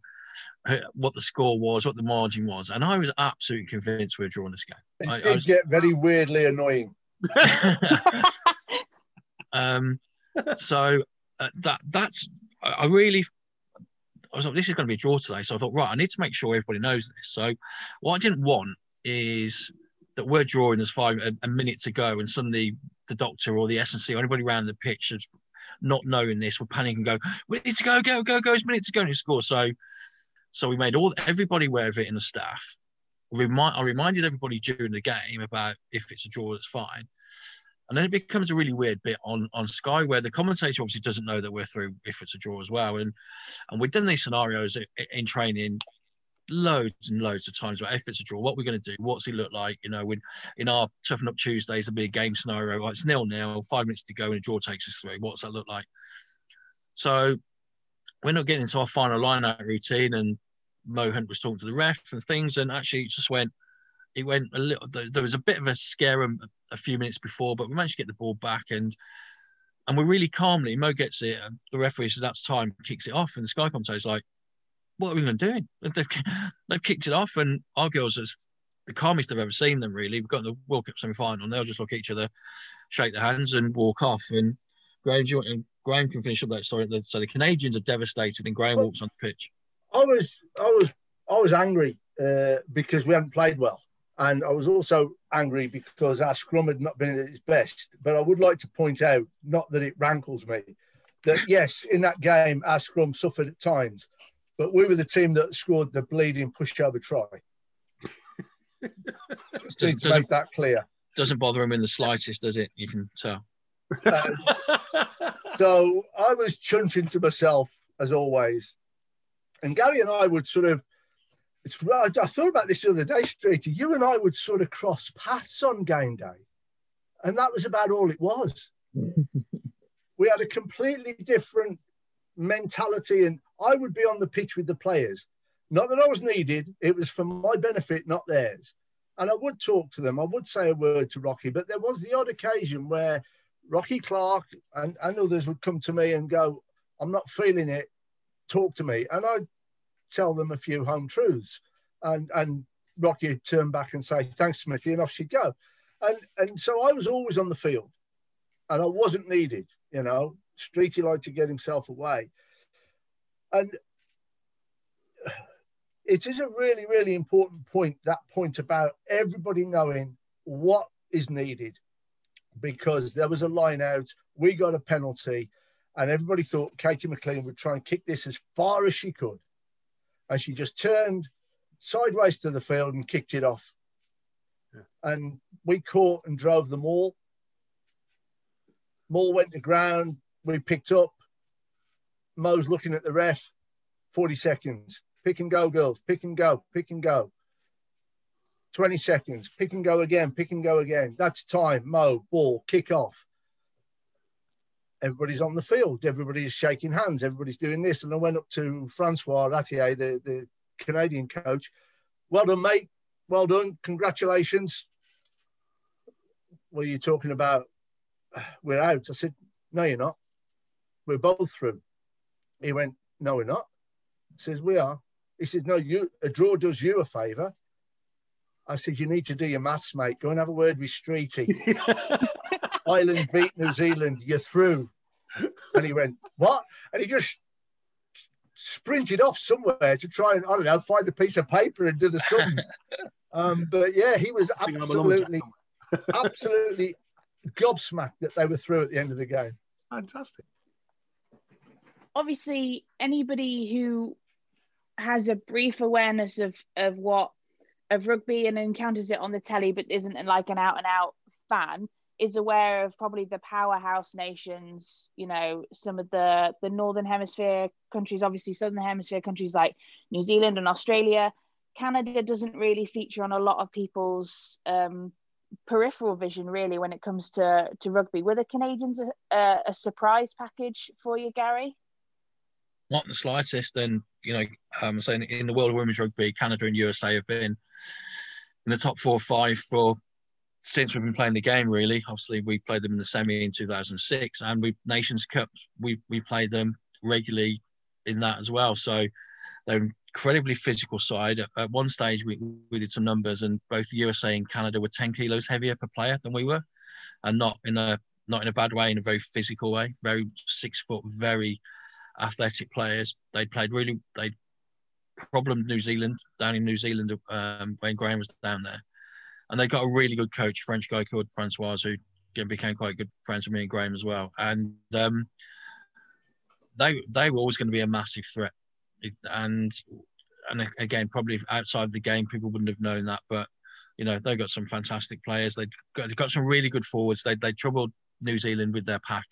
what the score was, what the margin was, and I was absolutely convinced we were drawing this game. It I- I was- get very weirdly annoying. Um, so uh, that that's I, really I was like, this is going to be a draw today. So I thought, right, I need to make sure everybody knows this. So what I didn't want is that we're drawing there's five a, a minute to go, and suddenly the doctor or the S&C or anybody around the pitch is not knowing this will panic and go, we need to go, go, go, go. It's a minute to go and score. So so we made all everybody aware of it in the staff. Remind I reminded everybody during the game about if it's a draw, it's fine. And then it becomes a really weird bit on, on Sky where the commentator obviously doesn't know that we're through if it's a draw as well. And and we've done these scenarios in training loads and loads of times about if it's a draw, what we're going to do, what's it look like? You know, when in our toughen up Tuesdays, there'll be a game scenario, like it's nil nil, five minutes to go, and a draw takes us through. What's that look like? So we're not getting into our final line out routine, and Mo Hunt was talking to the ref and things, and actually it just went. It went a little. There was a bit of a scare a few minutes before, but we managed to get the ball back and and we're really calmly. Mo gets it. And the referee says that's time, kicks it off, and the Sky commentator's like, "What are we going to do?" They've they've kicked it off, and our girls are the calmest I've ever seen them. Really, we've got in the World Cup semi final, and they'll just look at each other, shake their hands, and walk off. And Graham, and Graham can finish up that story. So the Canadians are devastated, and Graham well, walks on the pitch. I was, I was, I was angry uh, because we hadn't played well. And I was also angry because our scrum had not been at its best. But I would like to point out, not that it rankles me, that yes, in that game, our scrum suffered at times, but we were the team that scored the bleeding pushover try. Just does, to make that clear. Doesn't bother him in the slightest, does it? You can tell. Um, so I was chunching to myself, as always. And Gary and I would sort of it's right. I thought about this the other day, Streety. You and I would sort of cross paths on game day, and that was about all it was. we had a completely different mentality, and I would be on the pitch with the players. Not that I was needed; it was for my benefit, not theirs. And I would talk to them. I would say a word to Rocky, but there was the odd occasion where Rocky Clark and, and others would come to me and go, "I'm not feeling it. Talk to me," and I'd tell them a few home truths. And and Rocky would turn back and say, Thanks, Smithy, and off she'd go. And and so I was always on the field and I wasn't needed, you know. Streety liked to get himself away. And it is a really, really important point, that point about everybody knowing what is needed because there was a line out, we got a penalty, and everybody thought Katy McLean would try and kick this as far as she could and she just turned sideways to the field and kicked it off. Yeah. And we caught and drove them all. Maul went to ground. We picked up. Mo's looking at the ref. 40 seconds. Pick and go, girls. Pick and go. Pick and go. 20 seconds. Pick and go again. Pick and go again. That's time. Mo, ball, kick off everybody's on the field, everybody's shaking hands, everybody's doing this. And I went up to Francois Ratier, the, the Canadian coach. Well done, mate. Well done. Congratulations. Are you talking about? We're out. I said, No, you're not. We're both through. He went, No, we're not. I says, We are. He said, No, you a draw does you a favour. I said, You need to do your maths, mate. Go and have a word with Streety. Ireland beat New Zealand, you're through. And he went, What? And he just sprinted off somewhere to try and, I don't know, find a piece of paper and do the sums. um, but yeah, he was absolutely, absolutely gobsmacked that they were through at the end of the game. Fantastic. Obviously, anybody who has a brief awareness of, of what of rugby and encounters it on the telly but isn't like an out and out fan is aware of probably the powerhouse nations you know some of the the northern hemisphere countries obviously southern hemisphere countries like new zealand and australia. Canada doesn't really feature on a lot of people's um, peripheral vision really when it comes to to rugby. Were the canadians a, a surprise package for you gary not in the slightest and you know um saying in the world of women's rugby canada and usa have been in the top four or five for since we've been playing the game, really. Obviously, we played them in the semi in 2006, and we Nations Cup we we played them regularly in that as well. So they're incredibly physical side. At, at one stage, we we did some numbers, and both the USA and Canada were 10 kilos heavier per player than we were, and not in a not in a bad way, in a very physical way. Very six foot, very athletic players. They played really. They problemed New Zealand down in New Zealand um, when Graham was down there, and they got a really good coach, a French guy called Francois, who became quite good friends with me and Graham as well. And um, they they were always going to be a massive threat, and and again probably outside the game people wouldn't have known that, but you know they've got some fantastic players. They got they've got some really good forwards. They they troubled New Zealand with their pack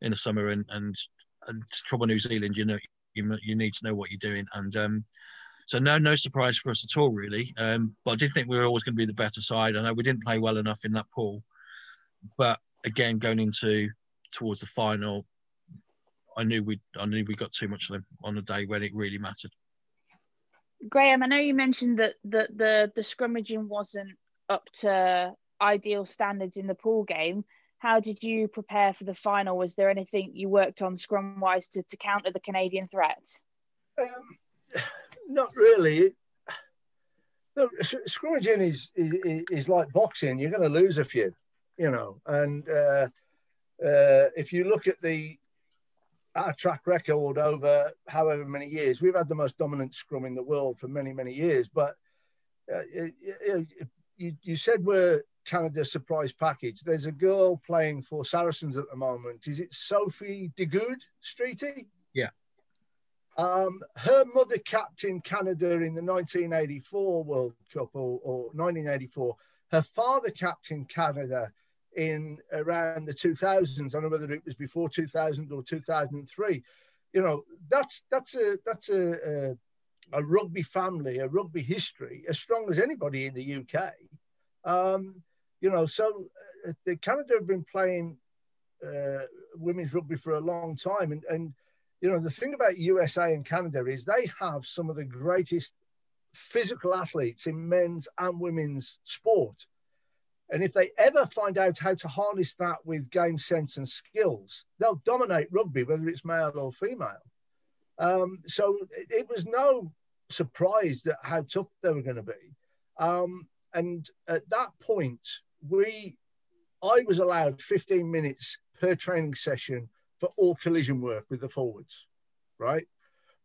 in the summer, and and, and to trouble New Zealand, you know you you need to know what you're doing, and um, so no no surprise for us at all really. Um, but I did think we were always going to be the better side. I know we didn't play well enough in that pool, but again going into towards the final, I knew we I knew we got too much of them on a day when it really mattered. Graham, I know you mentioned that the the the scrummaging wasn't up to ideal standards in the pool game. How did you prepare for the final? Was there anything you worked on scrum wise to, to counter the Canadian threat? Um, not really. Look, scrummaging is, is, is like boxing. You're going to lose a few, you know. And uh, uh, if you look at the our track record over however many years, we've had the most dominant scrum in the world for many many years. But uh, you, you, you said we're Canada surprise package. There's a girl playing for Saracens at the moment. Is it Sophie de Goede, Streety? Yeah. Um, her mother captained Canada in the 1984 World Cup or, or 1984. Her father captained Canada in around the 2000s. I don't know whether it was before 2000 or 2003. You know, that's that's a that's a, a, a rugby family, a rugby history as strong as anybody in the UK. Um, you know, so uh, Canada have been playing uh, women's rugby for a long time, and and you know the thing about USA and Canada is they have some of the greatest physical athletes in men's and women's sport. And if they ever find out how to harness that with game sense and skills, they'll dominate rugby, whether it's male or female. Um, so it, it, was no surprise that how tough they were going to be. Um, and at that point, we, I was allowed 15 minutes per training session for all collision work with the forwards, right?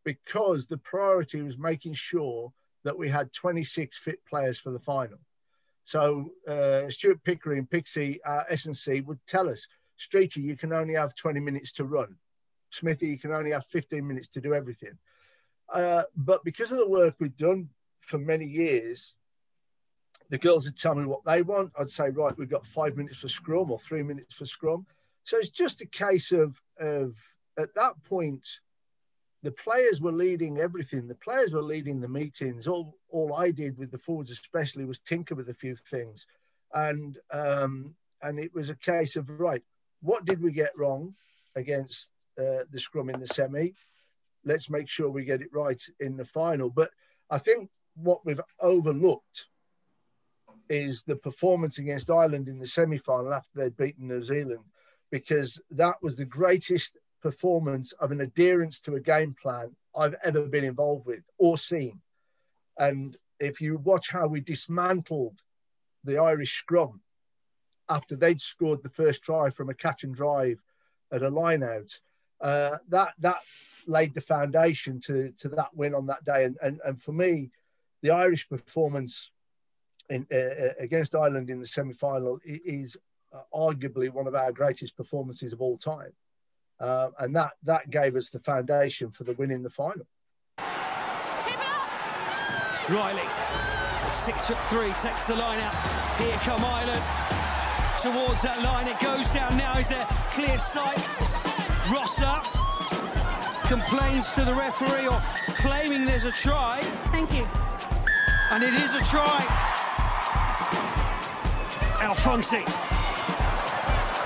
Because the priority was making sure that we had 26 fit players for the final. So uh, Stuart Pickering and Pixie uh, S&C would tell us, Streety, you can only have 20 minutes to run. Smithy, you can only have 15 minutes to do everything. Uh, but because of the work we've done for many years, the girls would tell me what they want. I'd say, right, we've got five minutes for scrum or three minutes for scrum. So it's just a case of, of at that point, the players were leading everything. The players were leading the meetings. All, all I did with the forwards, especially, was tinker with a few things, and um, and it was a case of right, what did we get wrong against uh, the scrum in the semi? Let's make sure we get it right in the final. But I think what we've overlooked is the performance against Ireland in the semi final after they'd beaten New Zealand, because that was the greatest performance of an adherence to a game plan I've ever been involved with or seen. And if you watch how we dismantled the Irish scrum after they'd scored the first try from a catch and drive at a line out, uh, that that laid the foundation to to that win on that day. And and, and for me, the Irish performance in, uh, uh, against Ireland in the semi final is uh, arguably one of our greatest performances of all time. Uh, and that, that gave us the foundation for the win in the final. Riley, six foot three, takes the line out. Here come Ireland towards that line. It goes down now. Is there clear sight? Rosser complains to the referee or claiming there's a try. Thank you. And it is a try. Alfonsi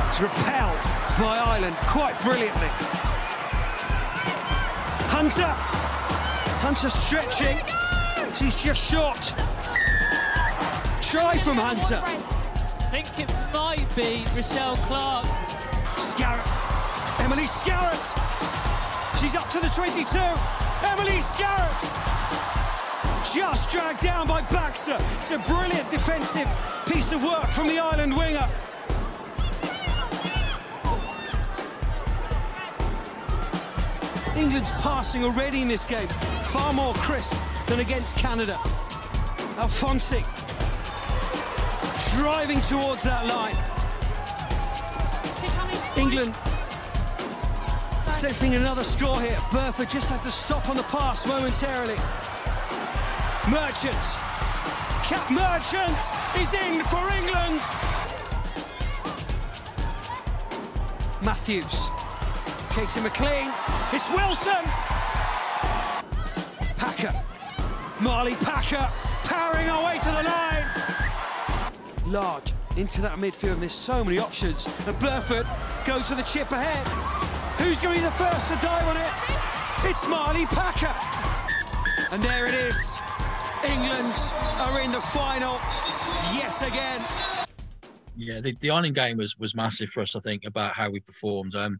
It's repelled by Ireland quite brilliantly. Hunter, Hunter stretching, he's just shot. Try from Hunter. I think it might be Rochelle Clark. Scarratt, Emily Scarratt, she's up to the 22. Emily Scarratt just dragged down by Baxter. It's a brilliant defensive piece of work from the Ireland winger. England's passing already in this game, far more crisp than against Canada. Alfonsi driving towards that line. England sensing another score here. Burford just had to stop on the pass momentarily. Merchant Kat Merchant is in for England. Matthews. Katy McLean. It's Wilson. Packer. Marlie Packer powering our way to the line. Large into that midfield. And there's so many options. And Burford goes for the chip ahead. Who's going to be the first to dive on it? It's Marlie Packer. And there it is. England are in the final yet again. Yeah, the, the Ireland game was was massive for us. I think about how we performed. Um,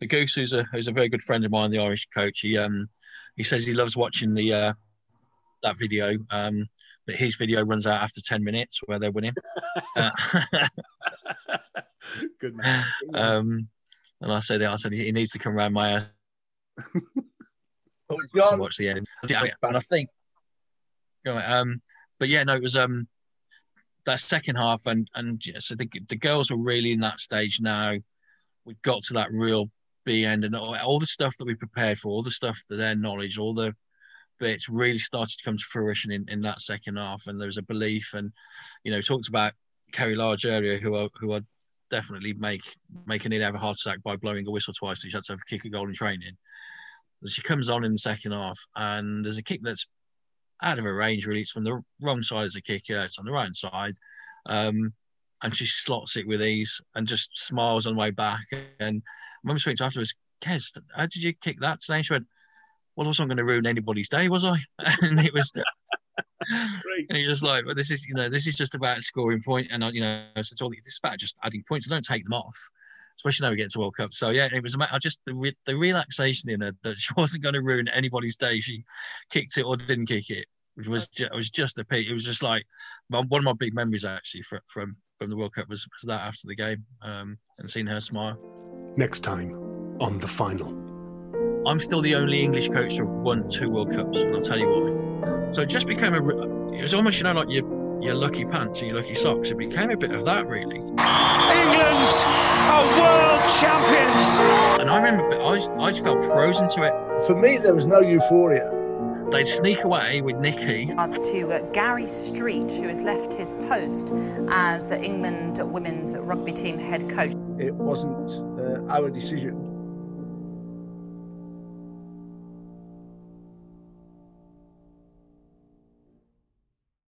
the Goose, who's a who's a very good friend of mine, the Irish coach, he um he says he loves watching the uh, that video. Um, but his video runs out after ten minutes where they're winning. uh, Good man. um, and I said, I said he needs to come around my house to watch the end. Yeah, and I think, you know, um, but yeah, no, it was um that second half, and and yeah, so the the girls were really in that stage now. We got to that real B end, and all, all the stuff that we prepared for, all the stuff that their knowledge, all the bits really started to come to fruition in, in that second half, and there was a belief, and you know, talked about Ceri Large earlier, who are who are definitely make making it have a heart attack by blowing a whistle twice. So She had to have a kick a goal in training. She comes on in the second half, and there's a kick that's out of her range. Really, it's from the wrong side as a kicker. It's on the right side, um, and she slots it with ease and just smiles on the way back. And when we spoke to her afterwards, Kez, how did you kick that today? And she went, "Well, I wasn't going to ruin anybody's day, was I?" and it was. Great. And he's just like, well, this is, you know, this is just about scoring point, and uh, you know, it's about just adding points. Don't take them off, especially now we get to World Cup. So yeah, it was a matter just the re- the relaxation in her that she wasn't going to ruin anybody's day. She kicked it or didn't kick it, which was ju- it was just a peak. It was just like one of my big memories actually from from from the World Cup was, was that after the game um, and seeing her smile. Next time on the final. I'm still the only English coach to have won two World Cups, and I'll tell you why. So it just became a. It was almost, you know, like your your lucky pants or your lucky socks. It became a bit of that, really. England are world champions. And I remember, I just, I just felt frozen to it. For me, there was no euphoria. They'd sneak away with Nicky. regards to uh, Gary Street, who has left his post as England women's rugby team head coach. It wasn't uh, our decision.